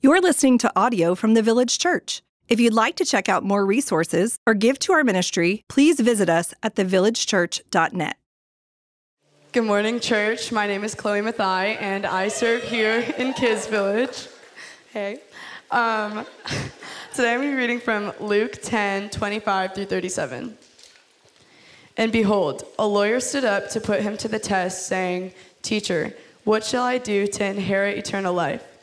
You're listening to audio from the Village Church. If you'd like to check out more resources or give to our ministry, please visit us at thevillagechurch.net. Good morning, church. My name is Chloe Mathai, and I serve here in Kids Village. Hey. Um, today I'm going to be reading from Luke 10 25 through 37. And behold, a lawyer stood up to put him to the test, saying, Teacher, what shall I do to inherit eternal life?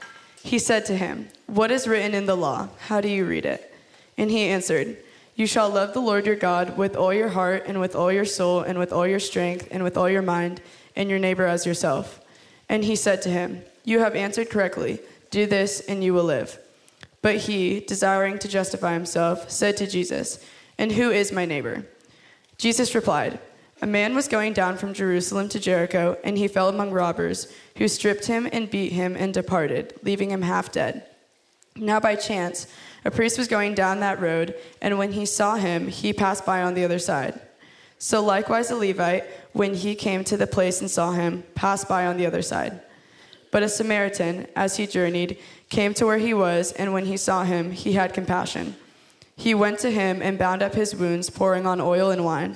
He said to him, What is written in the law? How do you read it? And he answered, You shall love the Lord your God with all your heart, and with all your soul, and with all your strength, and with all your mind, and your neighbor as yourself. And he said to him, You have answered correctly. Do this, and you will live. But he, desiring to justify himself, said to Jesus, And who is my neighbor? Jesus replied, A man was going down from Jerusalem to Jericho, and he fell among robbers, who stripped him and beat him and departed, leaving him half dead. Now, by chance, a priest was going down that road, and when he saw him, he passed by on the other side. So, likewise, a Levite, when he came to the place and saw him, passed by on the other side. But a Samaritan, as he journeyed, came to where he was, and when he saw him, he had compassion. He went to him and bound up his wounds, pouring on oil and wine.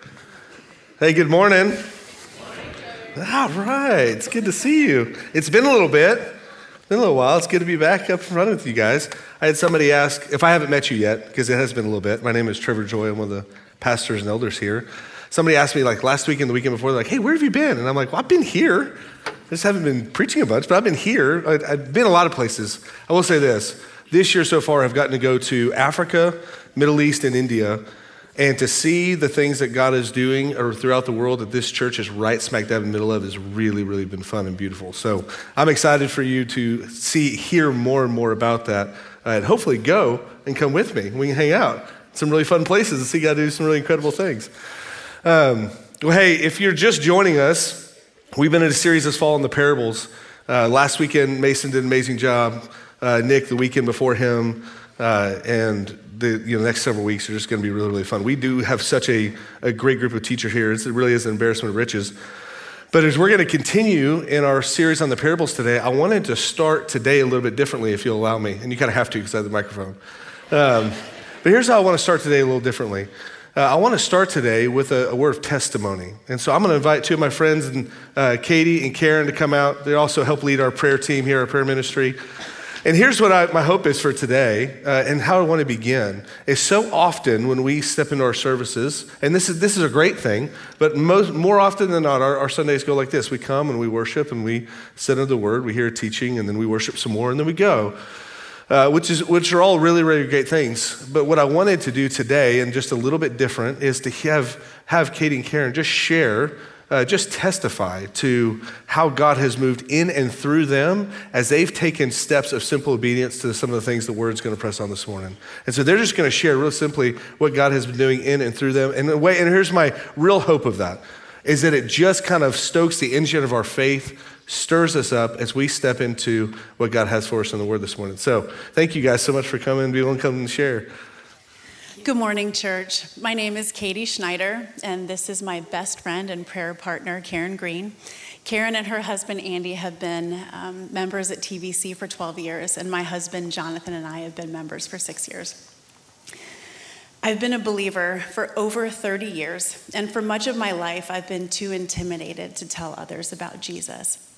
Hey, good morning. All right, it's good to see you. It's been a little bit, been a little while. It's good to be back up in front with you guys. I had somebody ask if I haven't met you yet, because it has been a little bit. My name is Trevor Joy. I'm one of the pastors and elders here. Somebody asked me like last week and the weekend before, like, "Hey, where have you been?" And I'm like, "Well, I've been here. I just haven't been preaching a bunch, but I've been here. I've been a lot of places. I will say this: this year so far, I've gotten to go to Africa, Middle East, and India." And to see the things that God is doing throughout the world that this church is right smack dab in the middle of has really, really been fun and beautiful. So I'm excited for you to see, hear more and more about that, uh, and hopefully go and come with me. We can hang out. Some really fun places and see God do some really incredible things. Um, well, hey, if you're just joining us, we've been in a series this fall on the parables. Uh, last weekend, Mason did an amazing job. Uh, Nick, the weekend before him, uh, and the you know, next several weeks are just going to be really, really fun. We do have such a, a great group of teachers here. It's, it really is an embarrassment of riches. But as we're going to continue in our series on the parables today, I wanted to start today a little bit differently, if you'll allow me. And you kind of have to because I have the microphone. Um, but here's how I want to start today a little differently. Uh, I want to start today with a, a, word of testimony. And so I'm going to invite two of my friends, and uh, Katie and Karen, to come out. They also help lead our prayer team here, our prayer ministry. And here's what I, my hope is for today uh, and how I want to begin is so often when we step into our services, and this is, this is a great thing, but most, more often than not, our, our Sundays go like this. We come and we worship and we sit under the word, we hear a teaching, and then we worship some more, and then we go. Uh, which, is, which are all really, really great things. But what I wanted to do today, and just a little bit different, is to have, have Katie and Karen just share uh, just testify to how God has moved in and through them as they've taken steps of simple obedience to some of the things the Word's going to press on this morning. And so they're just going to share real simply what God has been doing in and through them. And, the way, and here's my real hope of that is that it just kind of stokes the engine of our faith, stirs us up as we step into what God has for us in the Word this morning. So thank you guys so much for coming, being able to come and share. Good morning, church. My name is Katie Schneider, and this is my best friend and prayer partner, Karen Green. Karen and her husband, Andy, have been um, members at TVC for 12 years, and my husband, Jonathan, and I have been members for six years. I've been a believer for over 30 years, and for much of my life, I've been too intimidated to tell others about Jesus.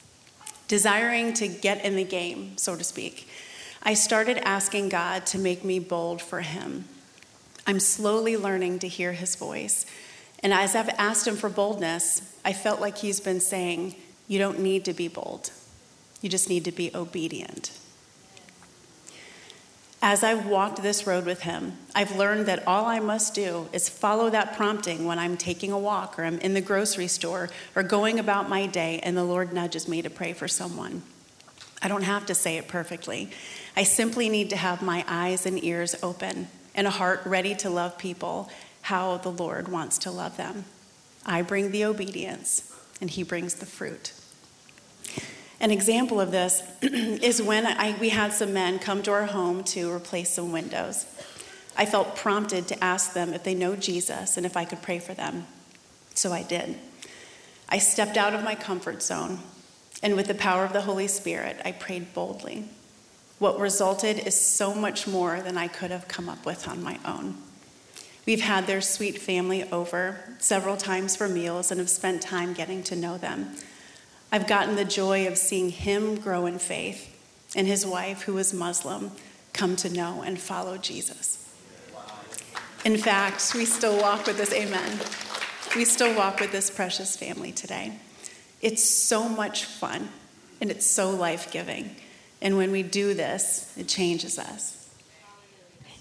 Desiring to get in the game, so to speak, I started asking God to make me bold for Him I'm slowly learning to hear his voice. And as I've asked him for boldness, I felt like he's been saying, You don't need to be bold, you just need to be obedient. As I've walked this road with him, I've learned that all I must do is follow that prompting when I'm taking a walk or I'm in the grocery store or going about my day and the Lord nudges me to pray for someone. I don't have to say it perfectly. I simply need to have my eyes and ears open and a heart ready to love people how the Lord wants to love them. I bring the obedience, and He brings the fruit. An example of this is when I, we had some men come to our home to replace some windows. I felt prompted to ask them if they know Jesus and if I could pray for them. So I did. I stepped out of my comfort zone, and with the power of the Holy Spirit, I prayed boldly. What resulted is so much more than I could have come up with on my own. We've had their sweet family over several times for meals and have spent time getting to know them. I've gotten the joy of seeing him grow in faith and his wife, who is Muslim, come to know and follow Jesus. In fact, we still walk with this, amen. We still walk with this precious family today. It's so much fun and it's so life giving. And when we do this, it changes us.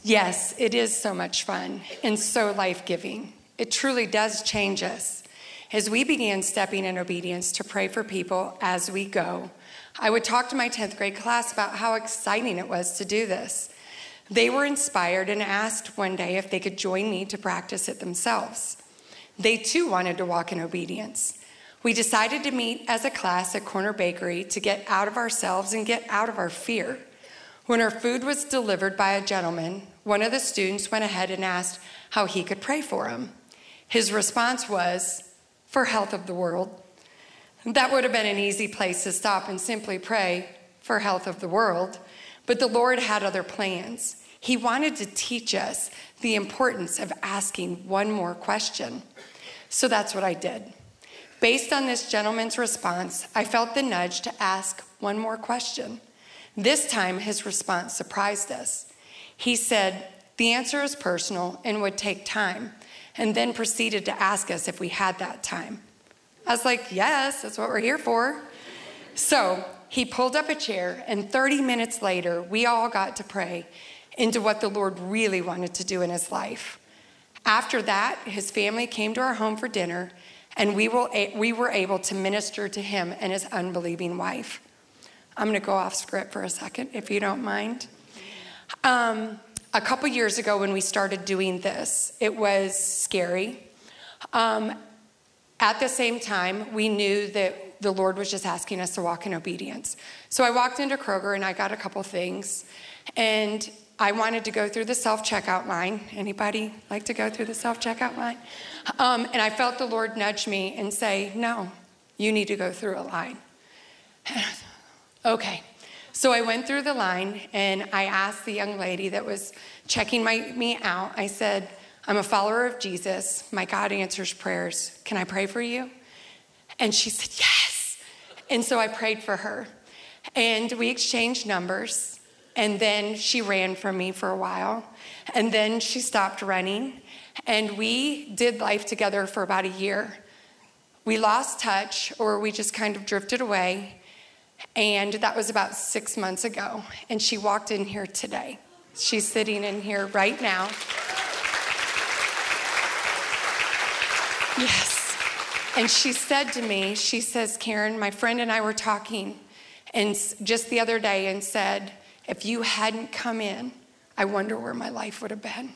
Yes, it is so much fun and so life giving. It truly does change us. As we began stepping in obedience to pray for people as we go, I would talk to my 10th grade class about how exciting it was to do this. They were inspired and asked one day if they could join me to practice it themselves. They too wanted to walk in obedience. We decided to meet as a class at Corner Bakery to get out of ourselves and get out of our fear. When our food was delivered by a gentleman, one of the students went ahead and asked how he could pray for him. His response was, for health of the world. That would have been an easy place to stop and simply pray for health of the world, but the Lord had other plans. He wanted to teach us the importance of asking one more question. So that's what I did. Based on this gentleman's response, I felt the nudge to ask one more question. This time, his response surprised us. He said, The answer is personal and would take time and then proceeded to ask us if we had that time. I was like, yes, that's what we're here for. So he pulled up a chair, and 30 minutes later, we all got to pray into what the Lord really wanted to do in his life. After that, his family came to our home for dinner, and we, will, we were able to minister to him and his unbelieving wife. I'm going to go off script for a second, if you don't mind. Um, a couple years ago when we started doing this, it was scary. Um, at the same time, we knew that the Lord was just asking us to walk in obedience. So I walked into Kroger and I got a couple things, and I wanted to go through the self checkout line. Anybody like to go through the self checkout line? Um, and I felt the Lord nudge me and say, "No, you need to go through a line." okay, so I went through the line and I asked the young lady that was checking my, me out, I said, I'm a follower of Jesus. My God answers prayers. Can I pray for you? And she said, Yes. And so I prayed for her. And we exchanged numbers. And then she ran from me for a while. And then she stopped running. And we did life together for about a year. We lost touch, or we just kind of drifted away. And that was about six months ago. And she walked in here today. She's sitting in here right now. Yes. And she said to me, she says, Karen, my friend and I were talking and just the other day and said, if you hadn't come in, I wonder where my life would have been.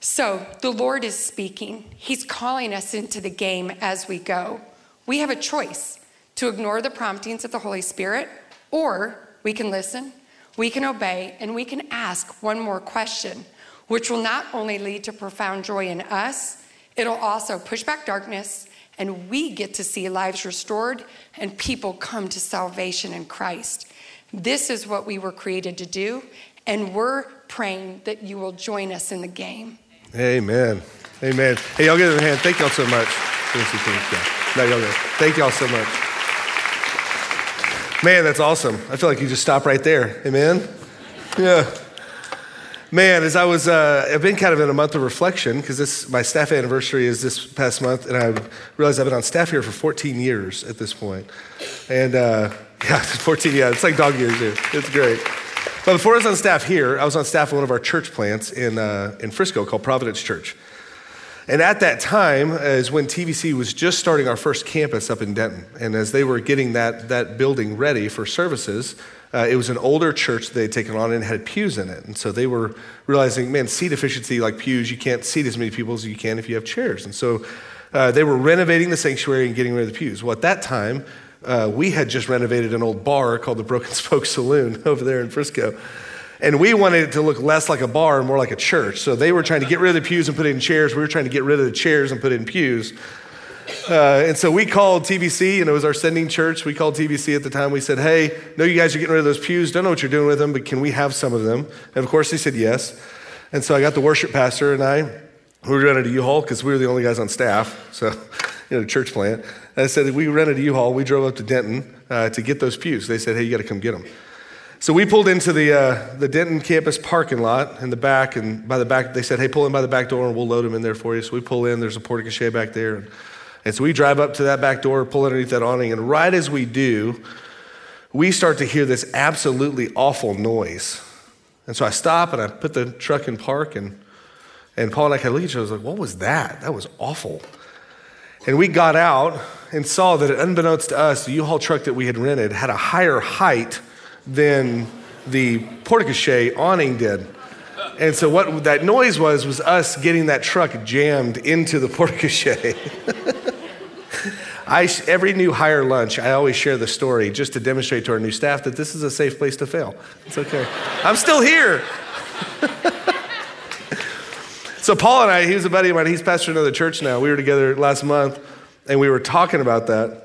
So the Lord is speaking. He's calling us into the game as we go. We have a choice to ignore the promptings of the Holy Spirit, or we can listen, we can obey, and we can ask one more question, which will not only lead to profound joy in us, it'll also push back darkness, and we get to see lives restored and people come to salvation in Christ. This is what we were created to do, and we're praying that you will join us in the game. Amen. Amen. Hey, y'all give them a hand. Thank y'all so much. Y'all. Thank y'all so much. Man, that's awesome. I feel like you just stop right there. Amen? Yeah. Man, as I was, uh, I've been kind of in a month of reflection because this my staff anniversary is this past month, and I realized I've been on staff here for 14 years at this point. And uh, yeah, 14, yeah, it's like dog years here. It's great. But before I was on staff here, I was on staff at one of our church plants in, uh, in Frisco called Providence Church. And at that time is when TVC was just starting our first campus up in Denton. And as they were getting that, that building ready for services, uh, it was an older church they had taken on and had pews in it. And so they were realizing, man, seat efficiency like pews, you can't seat as many people as you can if you have chairs. And so uh, they were renovating the sanctuary and getting rid of the pews. Well, at that time, uh, we had just renovated an old bar called the Broken Spoke Saloon over there in Frisco. And we wanted it to look less like a bar and more like a church. So they were trying to get rid of the pews and put in chairs. We were trying to get rid of the chairs and put in pews. Uh, and so we called TVC, and it was our sending church. We called TVC at the time. We said, Hey, know you guys are getting rid of those pews. Don't know what you're doing with them, but can we have some of them? And of course, they said yes. And so I got the worship pastor and I, we rented a U-Haul because we were the only guys on staff. So, you know, church plant. I said, We rented a U-Haul. We drove up to Denton uh, to get those pews. They said, Hey, you got to come get them. So we pulled into the, uh, the Denton campus parking lot in the back, and by the back, they said, hey, pull in by the back door and we'll load them in there for you. So we pull in, there's a porte cochere back there. And, and so we drive up to that back door, pull underneath that awning, and right as we do, we start to hear this absolutely awful noise. And so I stop and I put the truck in park, and, and Paul and I kind of look at each other. I was like, what was that? That was awful. And we got out and saw that, unbeknownst to us, the U-Haul truck that we had rented had a higher height than the porte awning did. And so what that noise was was us getting that truck jammed into the porte I, every new hire lunch, I always share the story just to demonstrate to our new staff that this is a safe place to fail. It's okay. I'm still here. so Paul and I, he's a buddy of mine. He's pastor of another church now. We were together last month, and we were talking about that.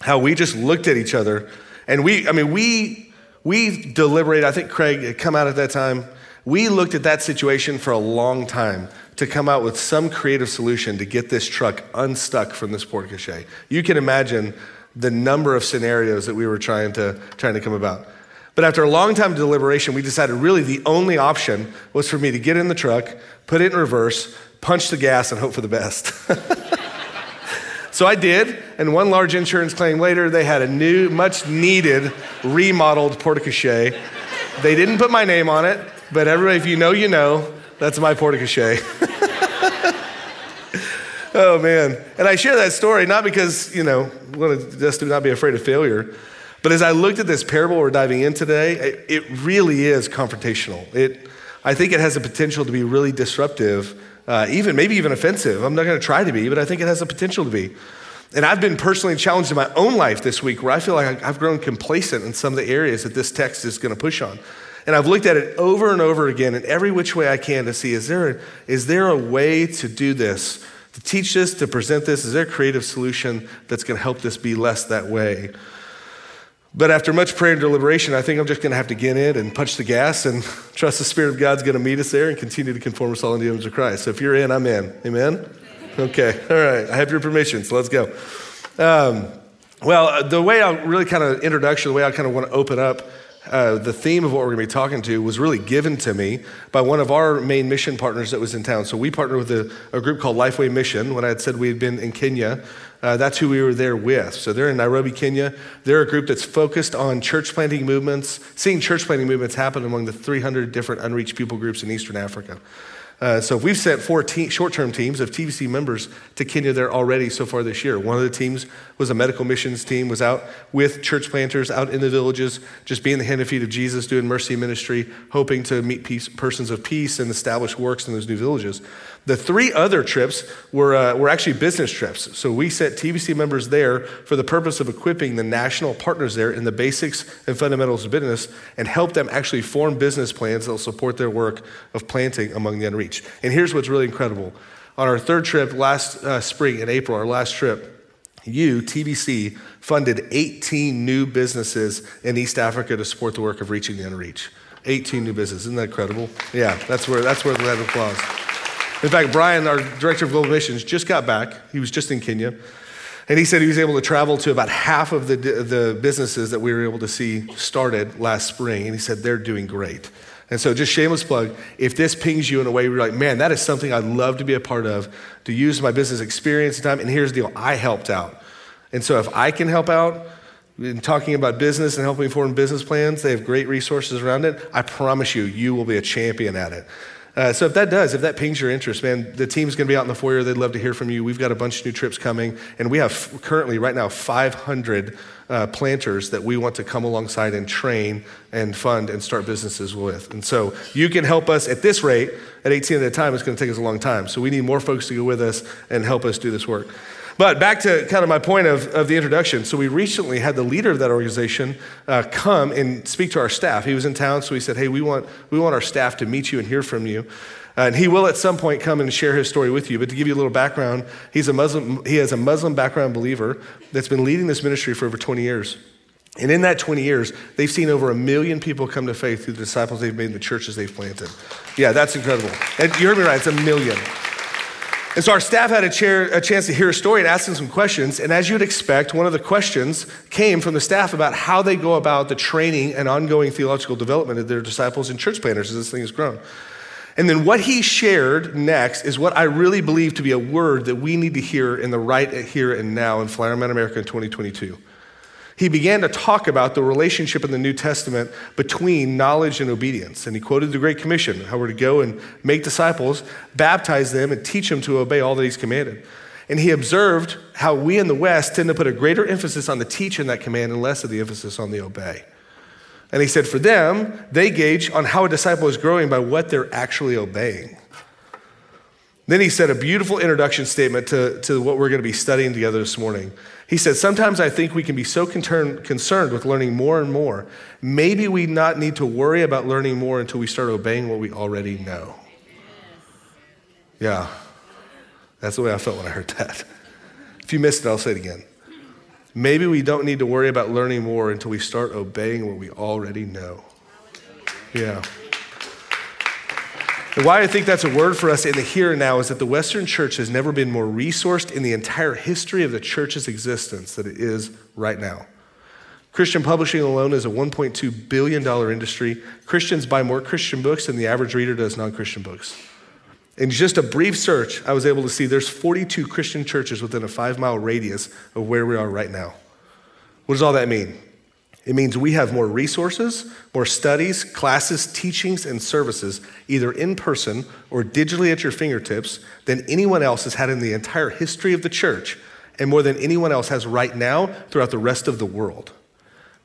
How we just looked at each other, and we, I mean, we we deliberated, I think Craig had come out at that time. We looked at that situation for a long time to come out with some creative solution to get this truck unstuck from this cochere. You can imagine the number of scenarios that we were trying to, trying to come about. But after a long time of deliberation, we decided really the only option was for me to get in the truck, put it in reverse, punch the gas, and hope for the best. So I did, and one large insurance claim later, they had a new, much needed, remodeled porte cochere. They didn't put my name on it, but everybody, if you know, you know, that's my porte cochere. oh man. And I share that story not because, you know, want to just not be afraid of failure, but as I looked at this parable we're diving in today, it, it really is confrontational. It, I think it has the potential to be really disruptive uh, even maybe even offensive. I'm not going to try to be, but I think it has the potential to be. And I've been personally challenged in my own life this week where I feel like I've grown complacent in some of the areas that this text is going to push on. And I've looked at it over and over again in every which way I can to see is there, is there a way to do this, to teach this, to present this? Is there a creative solution that's going to help this be less that way? But after much prayer and deliberation, I think I'm just going to have to get in and punch the gas and trust the Spirit of God's going to meet us there and continue to conform us all in the image of Christ. So if you're in, I'm in. Amen? Okay. All right. I have your permission, so let's go. Um, well, the way I really kind of introduction, the way I kind of want to open up uh, the theme of what we're going to be talking to was really given to me by one of our main mission partners that was in town. So we partnered with a, a group called Lifeway Mission. When I had said we had been in Kenya, uh, that's who we were there with. So they're in Nairobi, Kenya. They're a group that's focused on church planting movements, seeing church planting movements happen among the 300 different unreached people groups in Eastern Africa. Uh, so we've sent four te- short-term teams of TVC members to Kenya there already so far this year. One of the teams was a medical missions team, was out with church planters out in the villages, just being the hand and feet of Jesus, doing mercy ministry, hoping to meet peace, persons of peace and establish works in those new villages. The three other trips were, uh, were actually business trips. So we sent TVC members there for the purpose of equipping the national partners there in the basics and fundamentals of business and help them actually form business plans that will support their work of planting among the unreached. And here's what's really incredible. On our third trip last uh, spring in April, our last trip, you, TVC, funded 18 new businesses in East Africa to support the work of reaching the unreached. 18 new businesses. Isn't that incredible? Yeah, that's where that's where applause. In fact, Brian, our director of global missions, just got back. He was just in Kenya. And he said he was able to travel to about half of the, the businesses that we were able to see started last spring. And he said they're doing great. And so, just shameless plug if this pings you in a way where you're like, man, that is something I'd love to be a part of, to use my business experience and time. And here's the deal I helped out. And so, if I can help out in talking about business and helping form business plans, they have great resources around it. I promise you, you will be a champion at it. Uh, so if that does, if that pings your interest, man, the team's going to be out in the foyer. They'd love to hear from you. We've got a bunch of new trips coming, and we have currently right now 500 uh, planters that we want to come alongside and train and fund and start businesses with. And so you can help us at this rate. At 18 at a time, it's going to take us a long time. So we need more folks to go with us and help us do this work. But back to kind of my point of, of the introduction. So we recently had the leader of that organization uh, come and speak to our staff. He was in town, so he said, "Hey, we want we want our staff to meet you and hear from you." Uh, and he will at some point come and share his story with you. But to give you a little background, he's a Muslim. He has a Muslim background believer that's been leading this ministry for over 20 years. And in that 20 years, they've seen over a million people come to faith through the disciples they've made in the churches they've planted. Yeah, that's incredible. And you heard me right, it's a million. And so our staff had a, chair, a, chance to hear a story and ask him some questions. And as you'd expect, one of the questions came from the staff about how they go about the training and ongoing theological development of their disciples and church planters as this thing has grown. And then what he shared next is what I really believe to be a word that we need to hear in the right here and now in Flyer America in 2022 he began to talk about the relationship in the New Testament between knowledge and obedience. And he quoted the Great Commission, how we're to go and make disciples, baptize them, and teach them to obey all that he's commanded. And he observed how we in the West tend to put a greater emphasis on the teach in that command and less of the emphasis on the obey. And he said, for them, they gauge on how a disciple is growing by what they're actually obeying. Then he said a beautiful introduction statement to, to what we're going to be studying together this morning. He said, Sometimes I think we can be so concerned with learning more and more. Maybe we not need to worry about learning more until we start obeying what we already know. Yeah, that's the way I felt when I heard that. If you missed it, I'll say it again. Maybe we don't need to worry about learning more until we start obeying what we already know. Yeah. And why I think that's a word for us in the here and now is that the Western church has never been more resourced in the entire history of the church's existence than it is right now. Christian publishing alone is a $1.2 billion industry. Christians buy more Christian books than the average reader does non Christian books. In just a brief search, I was able to see there's 42 Christian churches within a five mile radius of where we are right now. What does all that mean? It means we have more resources, more studies, classes, teachings, and services, either in person or digitally at your fingertips, than anyone else has had in the entire history of the church, and more than anyone else has right now throughout the rest of the world.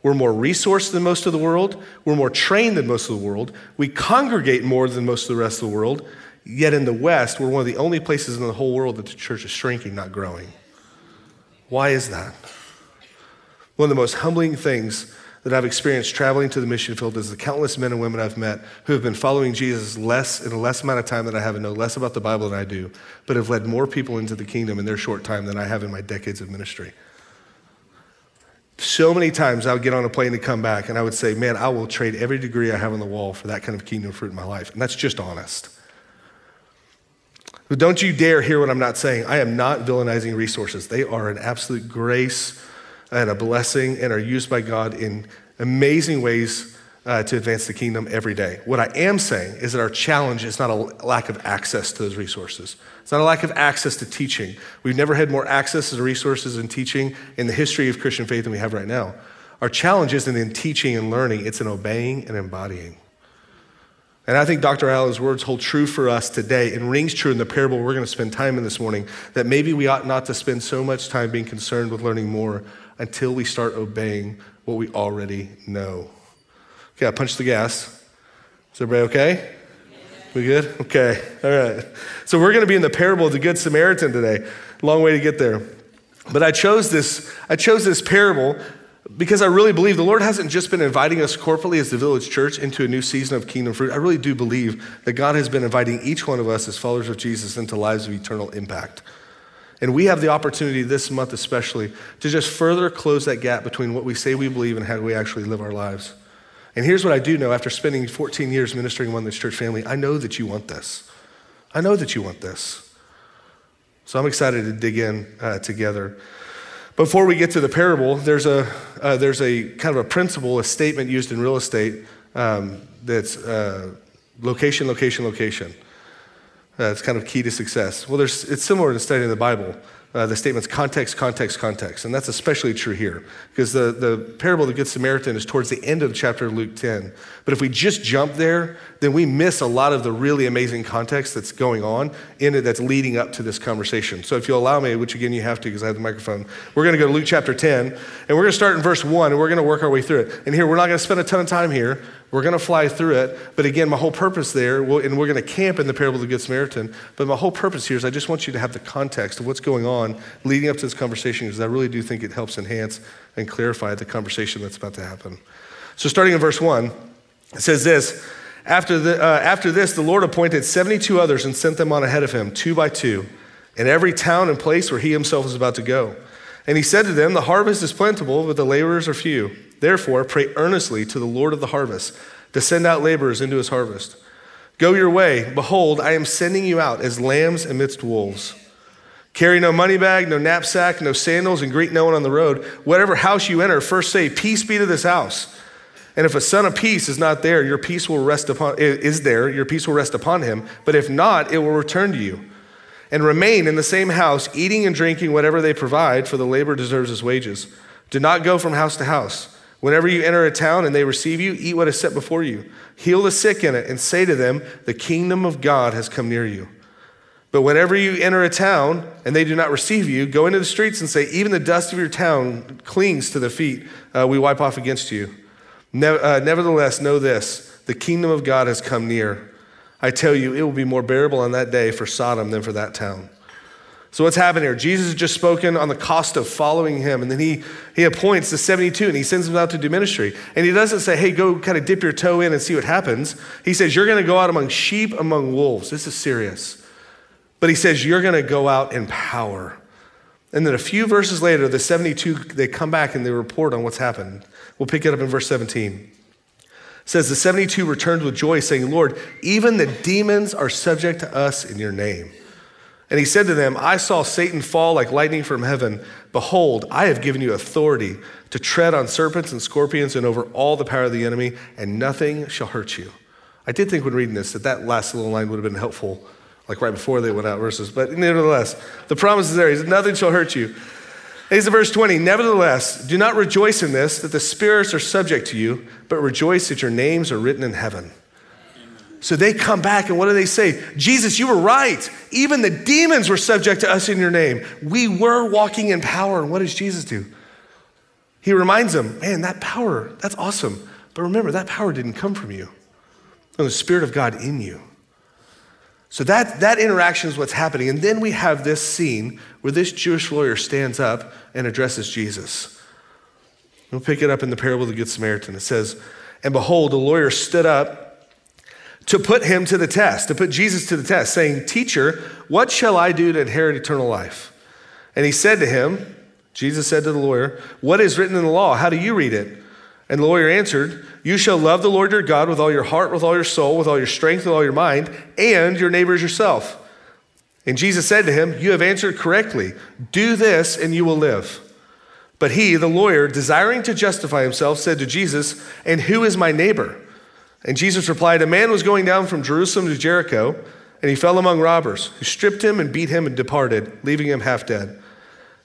We're more resourced than most of the world. We're more trained than most of the world. We congregate more than most of the rest of the world. Yet in the West, we're one of the only places in the whole world that the church is shrinking, not growing. Why is that? One of the most humbling things that I've experienced traveling to the mission field is the countless men and women I've met who have been following Jesus less in a less amount of time than I have and know less about the Bible than I do, but have led more people into the kingdom in their short time than I have in my decades of ministry. So many times I would get on a plane and come back and I would say, Man, I will trade every degree I have on the wall for that kind of kingdom fruit in my life. And that's just honest. But don't you dare hear what I'm not saying. I am not villainizing resources, they are an absolute grace and a blessing and are used by God in amazing ways uh, to advance the kingdom every day. What I am saying is that our challenge is not a lack of access to those resources. It's not a lack of access to teaching. We've never had more access to resources and teaching in the history of Christian faith than we have right now. Our challenge isn't in teaching and learning, it's in obeying and embodying. And I think Dr. Allen's words hold true for us today and rings true in the parable we're going to spend time in this morning that maybe we ought not to spend so much time being concerned with learning more until we start obeying what we already know. Okay, I punched the gas. Is everybody okay? We good? Okay, all right. So we're going to be in the parable of the Good Samaritan today. Long way to get there. But I chose this, I chose this parable because I really believe the Lord hasn't just been inviting us corporately as the village church into a new season of kingdom fruit. I really do believe that God has been inviting each one of us as followers of Jesus into lives of eternal impact. And we have the opportunity this month, especially, to just further close that gap between what we say we believe and how we actually live our lives. And here's what I do know after spending 14 years ministering among this church family I know that you want this. I know that you want this. So I'm excited to dig in uh, together. Before we get to the parable, there's a, uh, there's a kind of a principle, a statement used in real estate um, that's uh, location, location, location. Uh, That's kind of key to success. Well, it's similar to studying the Bible. Uh, the statements context, context, context. And that's especially true here because the, the parable of the Good Samaritan is towards the end of chapter Luke 10. But if we just jump there, then we miss a lot of the really amazing context that's going on in it that's leading up to this conversation. So if you'll allow me, which again you have to because I have the microphone, we're going to go to Luke chapter 10 and we're going to start in verse 1 and we're going to work our way through it. And here, we're not going to spend a ton of time here. We're going to fly through it. But again, my whole purpose there, and we're going to camp in the parable of the Good Samaritan, but my whole purpose here is I just want you to have the context of what's going on leading up to this conversation because I really do think it helps enhance and clarify the conversation that's about to happen. So, starting in verse 1, it says this After, the, uh, after this, the Lord appointed 72 others and sent them on ahead of him, two by two, in every town and place where he himself was about to go. And he said to them, The harvest is plentiful, but the laborers are few. Therefore, pray earnestly to the Lord of the harvest to send out laborers into his harvest. Go your way. Behold, I am sending you out as lambs amidst wolves. Carry no money bag, no knapsack, no sandals, and greet no one on the road. Whatever house you enter, first say, Peace be to this house. And if a son of peace is not there, your peace will rest upon is there, your peace will rest upon him. But if not, it will return to you. And remain in the same house, eating and drinking whatever they provide, for the labor deserves his wages. Do not go from house to house. Whenever you enter a town and they receive you, eat what is set before you. Heal the sick in it and say to them, The kingdom of God has come near you. But whenever you enter a town and they do not receive you, go into the streets and say, Even the dust of your town clings to the feet uh, we wipe off against you. Ne- uh, nevertheless, know this the kingdom of God has come near. I tell you, it will be more bearable on that day for Sodom than for that town. So, what's happened here? Jesus has just spoken on the cost of following him, and then he, he appoints the 72 and he sends them out to do ministry. And he doesn't say, hey, go kind of dip your toe in and see what happens. He says, you're going to go out among sheep, among wolves. This is serious. But he says, you're going to go out in power. And then a few verses later, the 72, they come back and they report on what's happened. We'll pick it up in verse 17. It says, The 72 returned with joy, saying, Lord, even the demons are subject to us in your name. And he said to them, I saw Satan fall like lightning from heaven. Behold, I have given you authority to tread on serpents and scorpions and over all the power of the enemy, and nothing shall hurt you. I did think when reading this that that last little line would have been helpful, like right before they went out verses. But nevertheless, the promise is there. He said, Nothing shall hurt you. He's in verse 20. Nevertheless, do not rejoice in this, that the spirits are subject to you, but rejoice that your names are written in heaven. So they come back and what do they say? Jesus, you were right. Even the demons were subject to us in your name. We were walking in power. And what does Jesus do? He reminds them, man, that power, that's awesome. But remember, that power didn't come from you. Was the Spirit of God in you. So that, that interaction is what's happening. And then we have this scene where this Jewish lawyer stands up and addresses Jesus. We'll pick it up in the parable of the Good Samaritan. It says, And behold, the lawyer stood up to put him to the test, to put Jesus to the test, saying, Teacher, what shall I do to inherit eternal life? And he said to him, Jesus said to the lawyer, What is written in the law? How do you read it? And the lawyer answered, You shall love the Lord your God with all your heart, with all your soul, with all your strength, with all your mind, and your neighbor as yourself. And Jesus said to him, You have answered correctly. Do this, and you will live. But he, the lawyer, desiring to justify himself, said to Jesus, And who is my neighbor? And Jesus replied, A man was going down from Jerusalem to Jericho, and he fell among robbers, who stripped him and beat him and departed, leaving him half dead.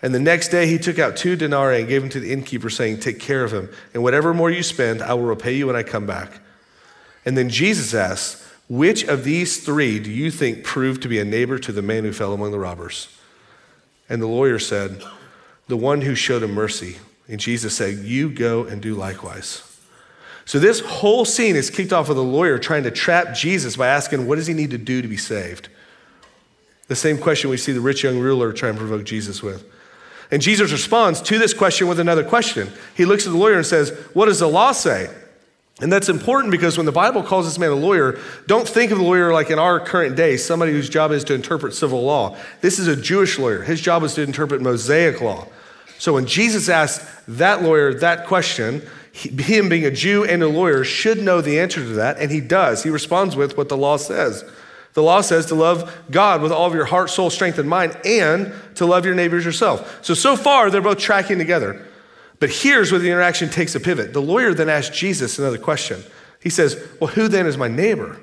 And the next day he took out two denarii and gave them to the innkeeper, saying, Take care of him, and whatever more you spend, I will repay you when I come back. And then Jesus asked, Which of these three do you think proved to be a neighbor to the man who fell among the robbers? And the lawyer said, The one who showed him mercy. And Jesus said, You go and do likewise. So this whole scene is kicked off with a lawyer trying to trap Jesus by asking, What does he need to do to be saved? The same question we see the rich young ruler trying to provoke Jesus with. And Jesus responds to this question with another question. He looks at the lawyer and says, What does the law say? And that's important because when the Bible calls this man a lawyer, don't think of the lawyer like in our current day, somebody whose job is to interpret civil law. This is a Jewish lawyer. His job is to interpret Mosaic law. So when Jesus asked that lawyer that question, he, him being a Jew and a lawyer should know the answer to that, and he does. He responds with what the law says. The law says to love God with all of your heart, soul, strength, and mind, and to love your neighbors yourself. So, so far, they're both tracking together. But here's where the interaction takes a pivot. The lawyer then asks Jesus another question. He says, Well, who then is my neighbor?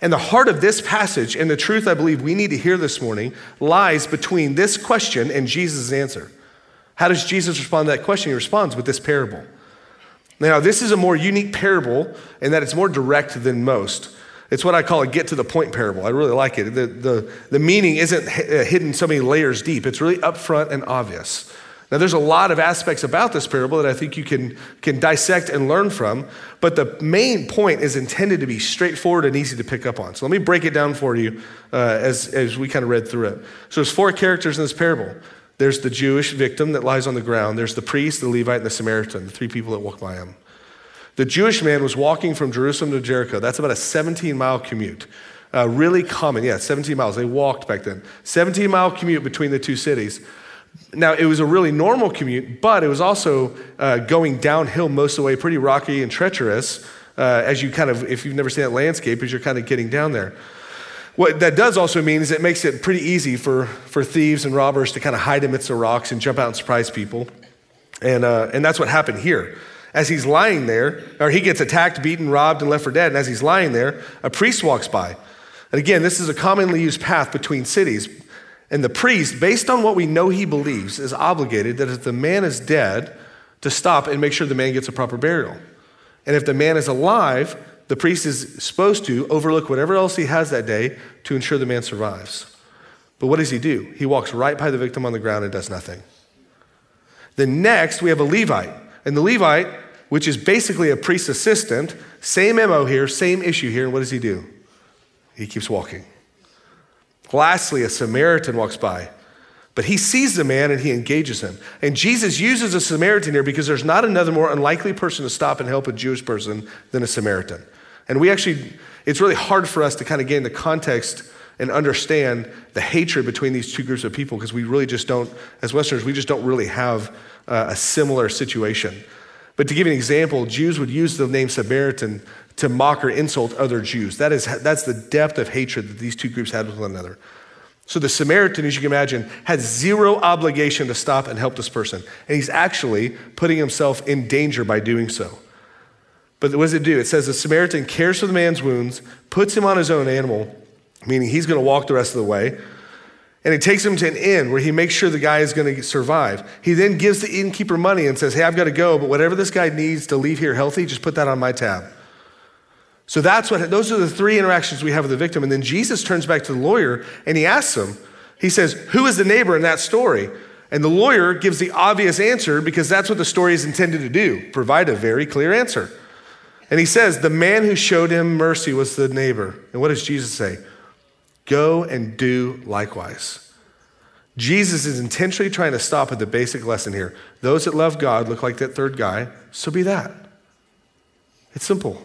And the heart of this passage and the truth I believe we need to hear this morning lies between this question and Jesus' answer. How does Jesus respond to that question? He responds with this parable. Now, this is a more unique parable in that it's more direct than most. It's what I call a get to the point parable. I really like it. The, the, the meaning isn't uh, hidden so many layers deep, it's really upfront and obvious. Now, there's a lot of aspects about this parable that I think you can, can dissect and learn from, but the main point is intended to be straightforward and easy to pick up on. So let me break it down for you uh, as, as we kind of read through it. So there's four characters in this parable. There's the Jewish victim that lies on the ground. There's the priest, the Levite, and the Samaritan, the three people that walk by him. The Jewish man was walking from Jerusalem to Jericho. That's about a 17 mile commute. Uh, really common, yeah, 17 miles. They walked back then. 17 mile commute between the two cities. Now, it was a really normal commute, but it was also uh, going downhill most of the way, pretty rocky and treacherous, uh, as you kind of, if you've never seen that landscape, as you're kind of getting down there. What that does also mean is it makes it pretty easy for, for thieves and robbers to kind of hide amidst the rocks and jump out and surprise people. And, uh, and that's what happened here. As he's lying there, or he gets attacked, beaten, robbed, and left for dead, and as he's lying there, a priest walks by. And again, this is a commonly used path between cities. And the priest, based on what we know he believes, is obligated that if the man is dead, to stop and make sure the man gets a proper burial. And if the man is alive, the priest is supposed to overlook whatever else he has that day to ensure the man survives. But what does he do? He walks right by the victim on the ground and does nothing. Then next, we have a Levite. And the Levite, which is basically a priest's assistant, same MO here, same issue here. And what does he do? He keeps walking. Lastly, a Samaritan walks by. But he sees the man and he engages him. And Jesus uses a Samaritan here because there's not another more unlikely person to stop and help a Jewish person than a Samaritan. And we actually, it's really hard for us to kind of gain the context and understand the hatred between these two groups of people because we really just don't, as Westerners, we just don't really have uh, a similar situation. But to give an example, Jews would use the name Samaritan to mock or insult other Jews. That is, that's the depth of hatred that these two groups had with one another. So the Samaritan, as you can imagine, had zero obligation to stop and help this person. And he's actually putting himself in danger by doing so. But what does it do? It says the Samaritan cares for the man's wounds, puts him on his own animal, meaning he's going to walk the rest of the way, and he takes him to an inn where he makes sure the guy is going to survive. He then gives the innkeeper money and says, Hey, I've got to go, but whatever this guy needs to leave here healthy, just put that on my tab. So that's what, those are the three interactions we have with the victim. And then Jesus turns back to the lawyer and he asks him, He says, Who is the neighbor in that story? And the lawyer gives the obvious answer because that's what the story is intended to do provide a very clear answer. And he says, The man who showed him mercy was the neighbor. And what does Jesus say? Go and do likewise. Jesus is intentionally trying to stop at the basic lesson here. Those that love God look like that third guy, so be that. It's simple.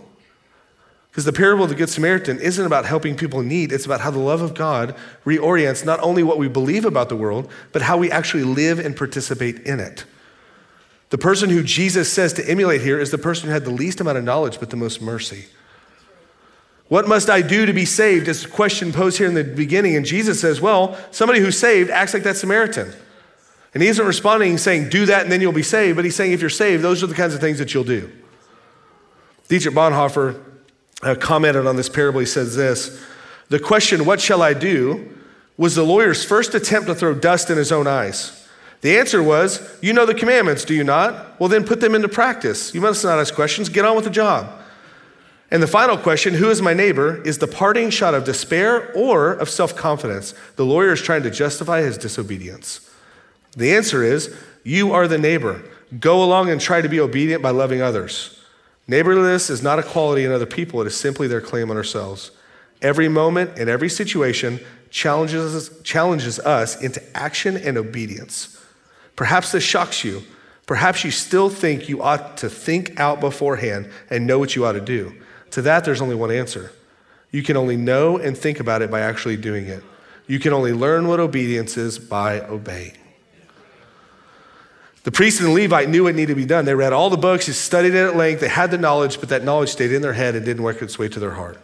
Because the parable of the Good Samaritan isn't about helping people in need, it's about how the love of God reorients not only what we believe about the world, but how we actually live and participate in it. The person who Jesus says to emulate here is the person who had the least amount of knowledge but the most mercy. What must I do to be saved? Is a question posed here in the beginning. And Jesus says, Well, somebody who's saved acts like that Samaritan. And he isn't responding saying, Do that and then you'll be saved. But he's saying, If you're saved, those are the kinds of things that you'll do. Dietrich Bonhoeffer uh, commented on this parable. He says this The question, What shall I do? was the lawyer's first attempt to throw dust in his own eyes. The answer was, You know the commandments, do you not? Well, then put them into practice. You must not ask questions. Get on with the job. And the final question, who is my neighbor, is the parting shot of despair or of self confidence. The lawyer is trying to justify his disobedience. The answer is, you are the neighbor. Go along and try to be obedient by loving others. Neighborliness is not a quality in other people, it is simply their claim on ourselves. Every moment and every situation challenges us, challenges us into action and obedience. Perhaps this shocks you. Perhaps you still think you ought to think out beforehand and know what you ought to do. To that, there's only one answer. You can only know and think about it by actually doing it. You can only learn what obedience is by obeying. The priest and the Levite knew what needed to be done. They read all the books, they studied it at length, they had the knowledge, but that knowledge stayed in their head and didn't work its way to their heart.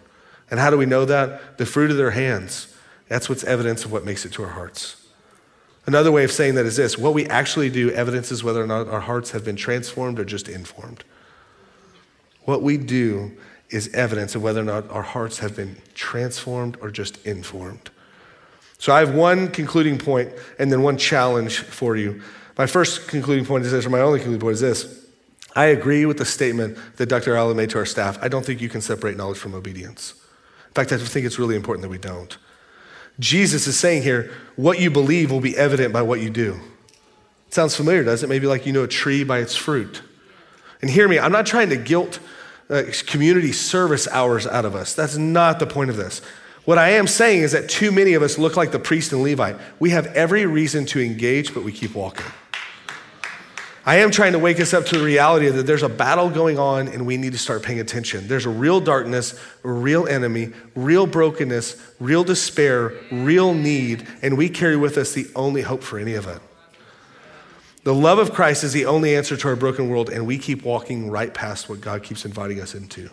And how do we know that? The fruit of their hands. That's what's evidence of what makes it to our hearts. Another way of saying that is this what we actually do evidences whether or not our hearts have been transformed or just informed. What we do is evidence of whether or not our hearts have been transformed or just informed. So I have one concluding point and then one challenge for you. My first concluding point is this, or my only concluding point is this. I agree with the statement that Dr. Allen made to our staff. I don't think you can separate knowledge from obedience. In fact, I think it's really important that we don't. Jesus is saying here, what you believe will be evident by what you do. It sounds familiar, doesn't it? Maybe like you know a tree by its fruit. And hear me, I'm not trying to guilt uh, community service hours out of us. That's not the point of this. What I am saying is that too many of us look like the priest and Levite. We have every reason to engage, but we keep walking. I am trying to wake us up to the reality that there's a battle going on and we need to start paying attention. There's a real darkness, a real enemy, real brokenness, real despair, real need, and we carry with us the only hope for any of it. The love of Christ is the only answer to our broken world, and we keep walking right past what God keeps inviting us into.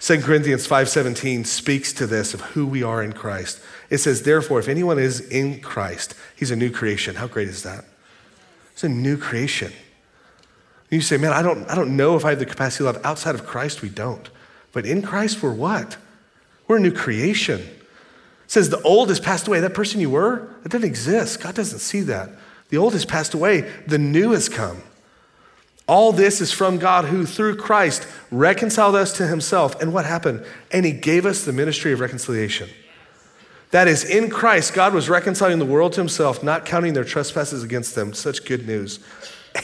2 Corinthians 5:17 speaks to this of who we are in Christ. It says, "Therefore, if anyone is in Christ, he's a new creation." How great is that? It's a new creation. You say, man, I don't, I don't know if I have the capacity to love. Outside of Christ, we don't. But in Christ, we're what? We're a new creation. It says the old has passed away. That person you were, that doesn't exist. God doesn't see that. The old has passed away, the new has come. All this is from God who, through Christ, reconciled us to himself. And what happened? And he gave us the ministry of reconciliation. That is, in Christ, God was reconciling the world to himself, not counting their trespasses against them. Such good news.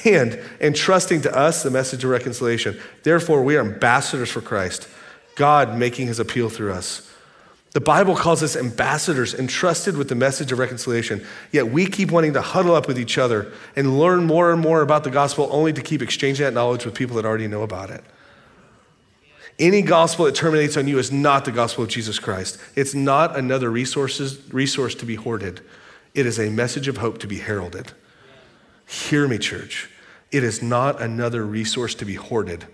And entrusting to us the message of reconciliation. Therefore, we are ambassadors for Christ, God making his appeal through us. The Bible calls us ambassadors entrusted with the message of reconciliation, yet we keep wanting to huddle up with each other and learn more and more about the gospel only to keep exchanging that knowledge with people that already know about it. Any gospel that terminates on you is not the gospel of Jesus Christ. It's not another resources, resource to be hoarded. It is a message of hope to be heralded. Hear me, church. It is not another resource to be hoarded.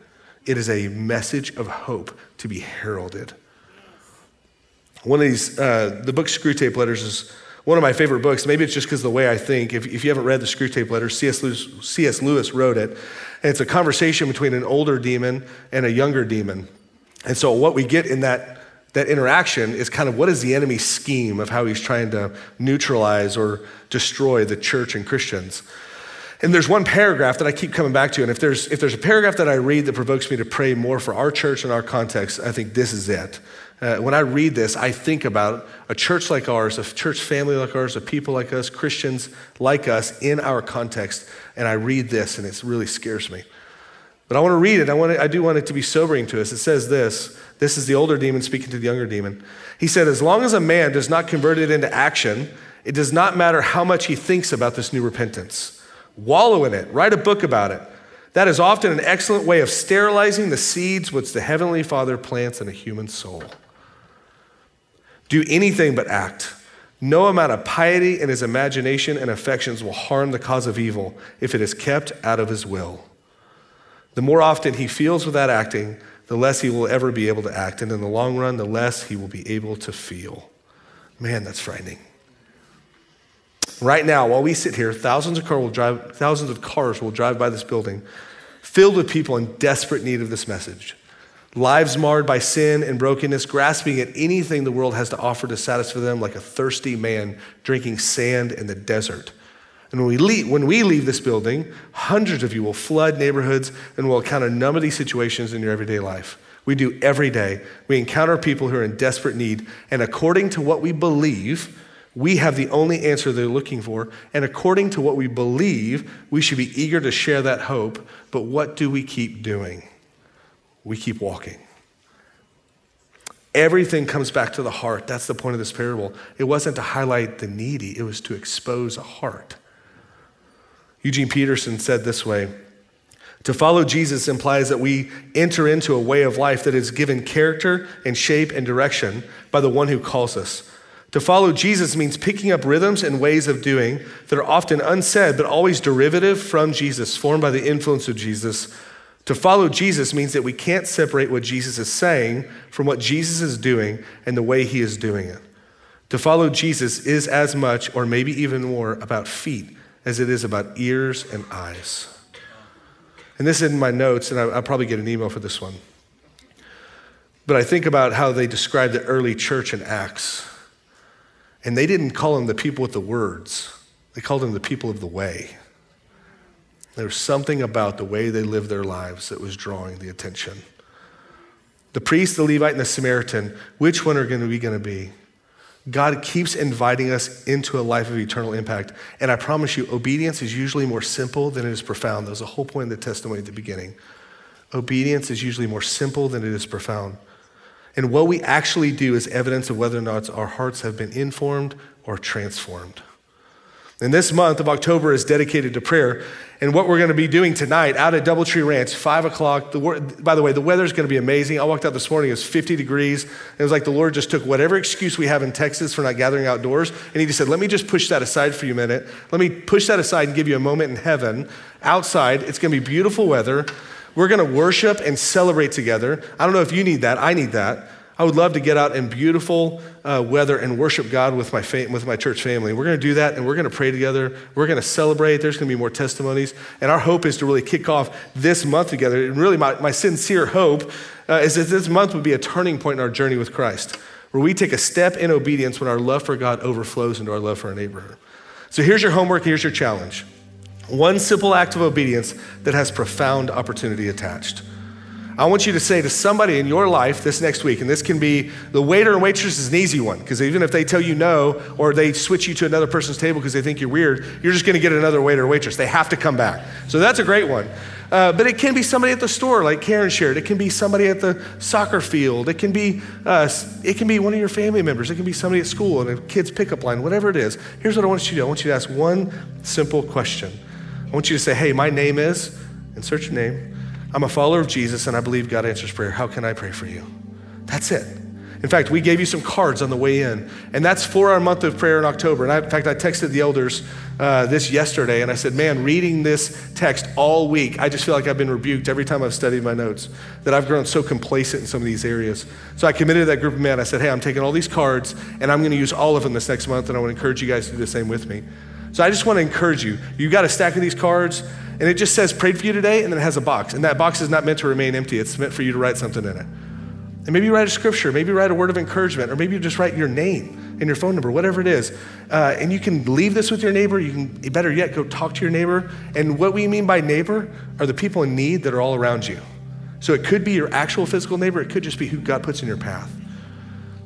It is a message of hope to be heralded. One of these, uh, the book Screwtape Letters is one of my favorite books. Maybe it's just because the way I think. If, if you haven't read the Screwtape Letters, C.S. Lewis, C.S. Lewis wrote it. And it's a conversation between an older demon and a younger demon. And so what we get in that, that interaction is kind of what is the enemy's scheme of how he's trying to neutralize or destroy the church and Christians. And there's one paragraph that I keep coming back to. And if there's, if there's a paragraph that I read that provokes me to pray more for our church and our context, I think this is it. Uh, when I read this, I think about a church like ours, a church family like ours, a people like us, Christians like us in our context, and I read this and it really scares me. But I want to read it. I, want to, I do want it to be sobering to us. It says this this is the older demon speaking to the younger demon. He said, As long as a man does not convert it into action, it does not matter how much he thinks about this new repentance. Wallow in it, write a book about it. That is often an excellent way of sterilizing the seeds which the Heavenly Father plants in a human soul do anything but act. No amount of piety in his imagination and affections will harm the cause of evil if it is kept out of his will. The more often he feels without acting, the less he will ever be able to act. And in the long run, the less he will be able to feel. Man, that's frightening. Right now, while we sit here, thousands of, car will drive, thousands of cars will drive by this building filled with people in desperate need of this message lives marred by sin and brokenness, grasping at anything the world has to offer to satisfy them like a thirsty man drinking sand in the desert. And when we leave, when we leave this building, hundreds of you will flood neighborhoods and will encounter these situations in your everyday life. We do every day. We encounter people who are in desperate need, and according to what we believe, we have the only answer they're looking for. And according to what we believe, we should be eager to share that hope. But what do we keep doing? We keep walking. Everything comes back to the heart. That's the point of this parable. It wasn't to highlight the needy, it was to expose a heart. Eugene Peterson said this way To follow Jesus implies that we enter into a way of life that is given character and shape and direction by the one who calls us. To follow Jesus means picking up rhythms and ways of doing that are often unsaid, but always derivative from Jesus, formed by the influence of Jesus. To follow Jesus means that we can't separate what Jesus is saying from what Jesus is doing and the way he is doing it. To follow Jesus is as much, or maybe even more, about feet as it is about ears and eyes. And this is in my notes, and I'll probably get an email for this one. But I think about how they described the early church in Acts. And they didn't call them the people with the words, they called them the people of the way. There was something about the way they lived their lives that was drawing the attention. The priest, the Levite, and the Samaritan, which one are be going to be? God keeps inviting us into a life of eternal impact. And I promise you, obedience is usually more simple than it is profound. That was the whole point of the testimony at the beginning. Obedience is usually more simple than it is profound. And what we actually do is evidence of whether or not our hearts have been informed or transformed. And this month of October is dedicated to prayer. And what we're going to be doing tonight out at Doubletree Ranch, 5 o'clock. The, by the way, the weather's going to be amazing. I walked out this morning, it was 50 degrees. It was like the Lord just took whatever excuse we have in Texas for not gathering outdoors, and He just said, Let me just push that aside for you a minute. Let me push that aside and give you a moment in heaven. Outside, it's going to be beautiful weather. We're going to worship and celebrate together. I don't know if you need that, I need that. I would love to get out in beautiful uh, weather and worship God with my, fam- with my church family. We're going to do that and we're going to pray together. We're going to celebrate. There's going to be more testimonies. And our hope is to really kick off this month together. And really, my, my sincere hope uh, is that this month would be a turning point in our journey with Christ, where we take a step in obedience when our love for God overflows into our love for our neighbor. So here's your homework, here's your challenge. One simple act of obedience that has profound opportunity attached. I want you to say to somebody in your life this next week, and this can be the waiter and waitress is an easy one, because even if they tell you no or they switch you to another person's table because they think you're weird, you're just going to get another waiter or waitress. They have to come back. So that's a great one. Uh, but it can be somebody at the store, like Karen shared. It can be somebody at the soccer field. It can be uh, it can be one of your family members. It can be somebody at school and a kid's pickup line. Whatever it is. Here's what I want you to do. I want you to ask one simple question. I want you to say, "Hey, my name is," insert your name. I'm a follower of Jesus and I believe God answers prayer. How can I pray for you? That's it. In fact, we gave you some cards on the way in, and that's for our month of prayer in October. And I, in fact, I texted the elders uh, this yesterday, and I said, Man, reading this text all week, I just feel like I've been rebuked every time I've studied my notes, that I've grown so complacent in some of these areas. So I committed to that group of men. I said, Hey, I'm taking all these cards, and I'm going to use all of them this next month, and I want to encourage you guys to do the same with me. So I just want to encourage you. You've got a stack of these cards. And it just says, prayed for you today, and then it has a box. And that box is not meant to remain empty, it's meant for you to write something in it. And maybe you write a scripture, maybe you write a word of encouragement, or maybe you just write your name and your phone number, whatever it is. Uh, and you can leave this with your neighbor. You can, better yet, go talk to your neighbor. And what we mean by neighbor are the people in need that are all around you. So it could be your actual physical neighbor, it could just be who God puts in your path.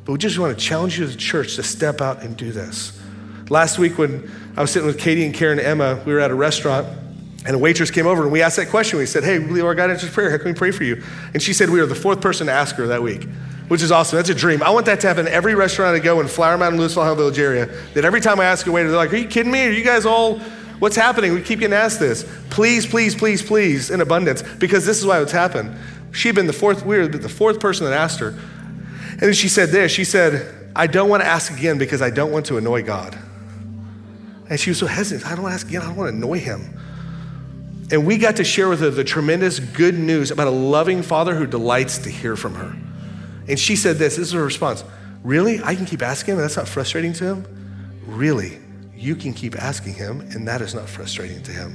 But we just want to challenge you as a church to step out and do this. Last week, when I was sitting with Katie and Karen and Emma, we were at a restaurant and a waitress came over and we asked that question. We said, Hey, we believe our God answers prayer. How can we pray for you? And she said, We are the fourth person to ask her that week, which is awesome. That's a dream. I want that to happen every restaurant I go in Flower Mound, Lewisville, Hill Village area. That every time I ask a waiter, they're like, Are you kidding me? Are you guys all, what's happening? We keep getting asked this. Please, please, please, please, in abundance, because this is why it's happened. She had been the fourth, we were the fourth person that asked her. And then she said this She said, I don't want to ask again because I don't want to annoy God. And she was so hesitant. I don't want to ask again. I don't want to annoy him. And we got to share with her the tremendous good news about a loving father who delights to hear from her. And she said this this is her response Really? I can keep asking him, that's not frustrating to him? Really? You can keep asking him, and that is not frustrating to him.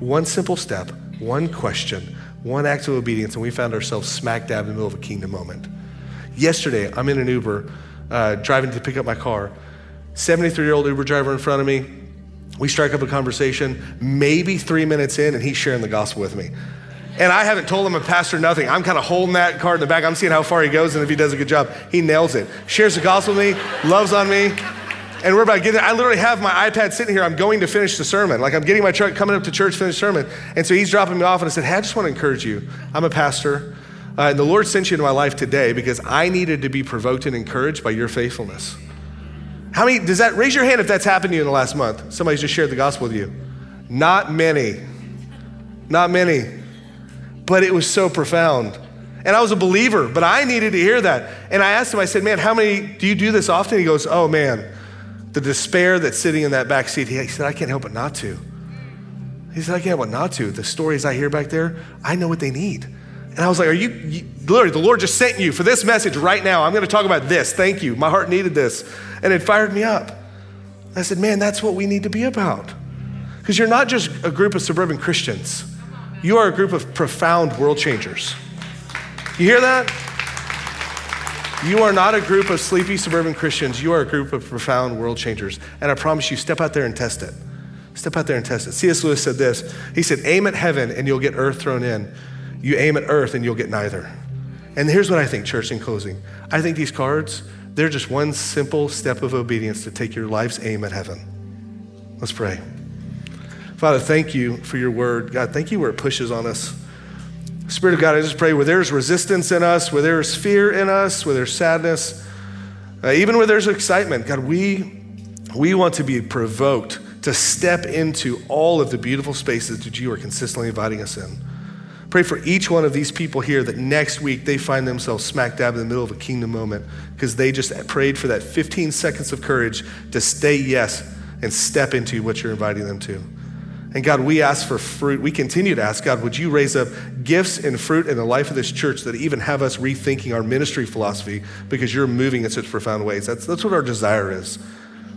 One simple step, one question, one act of obedience, and we found ourselves smack dab in the middle of a kingdom moment. Yesterday, I'm in an Uber uh, driving to pick up my car. 73 year old Uber driver in front of me, we strike up a conversation, maybe three minutes in, and he's sharing the gospel with me. And I haven't told him a pastor nothing. I'm kind of holding that card in the back. I'm seeing how far he goes and if he does a good job. He nails it. Shares the gospel with me, loves on me. And we're about to get it. I literally have my iPad sitting here. I'm going to finish the sermon. Like I'm getting my truck, coming up to church, finish sermon. And so he's dropping me off, and I said, Hey, I just want to encourage you. I'm a pastor. Uh, and the Lord sent you into my life today because I needed to be provoked and encouraged by your faithfulness. How many, does that, raise your hand if that's happened to you in the last month? Somebody's just shared the gospel with you. Not many. Not many. But it was so profound. And I was a believer, but I needed to hear that. And I asked him, I said, Man, how many do you do this often? He goes, Oh, man, the despair that's sitting in that back seat. He said, I can't help but not to. He said, I can't help but not to. The stories I hear back there, I know what they need. And I was like, Are you, you literally, the Lord just sent you for this message right now. I'm going to talk about this. Thank you. My heart needed this. And it fired me up. I said, Man, that's what we need to be about. Because you're not just a group of suburban Christians, you are a group of profound world changers. You hear that? You are not a group of sleepy suburban Christians. You are a group of profound world changers. And I promise you, step out there and test it. Step out there and test it. C.S. Lewis said this He said, Aim at heaven and you'll get earth thrown in. You aim at earth and you'll get neither. And here's what I think, church, in closing I think these cards, they're just one simple step of obedience to take your life's aim at heaven. Let's pray. Father, thank you for your word. God, thank you where it pushes on us. Spirit of God, I just pray where there's resistance in us, where there's fear in us, where there's sadness, uh, even where there's excitement, God, we, we want to be provoked to step into all of the beautiful spaces that you are consistently inviting us in. Pray for each one of these people here that next week they find themselves smack dab in the middle of a kingdom moment because they just prayed for that 15 seconds of courage to stay yes and step into what you're inviting them to. And God, we ask for fruit. We continue to ask, God, would you raise up gifts and fruit in the life of this church that even have us rethinking our ministry philosophy because you're moving in such profound ways? That's, that's what our desire is.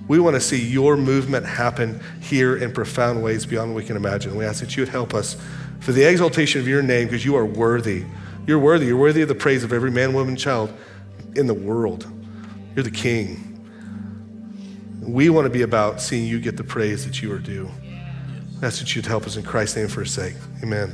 We want to see your movement happen here in profound ways beyond what we can imagine. We ask that you would help us for the exaltation of your name because you are worthy. You're worthy. You're worthy of the praise of every man, woman, child in the world. You're the king. We want to be about seeing you get the praise that you are due. That's what you'd help us in Christ's name for a sake. Amen.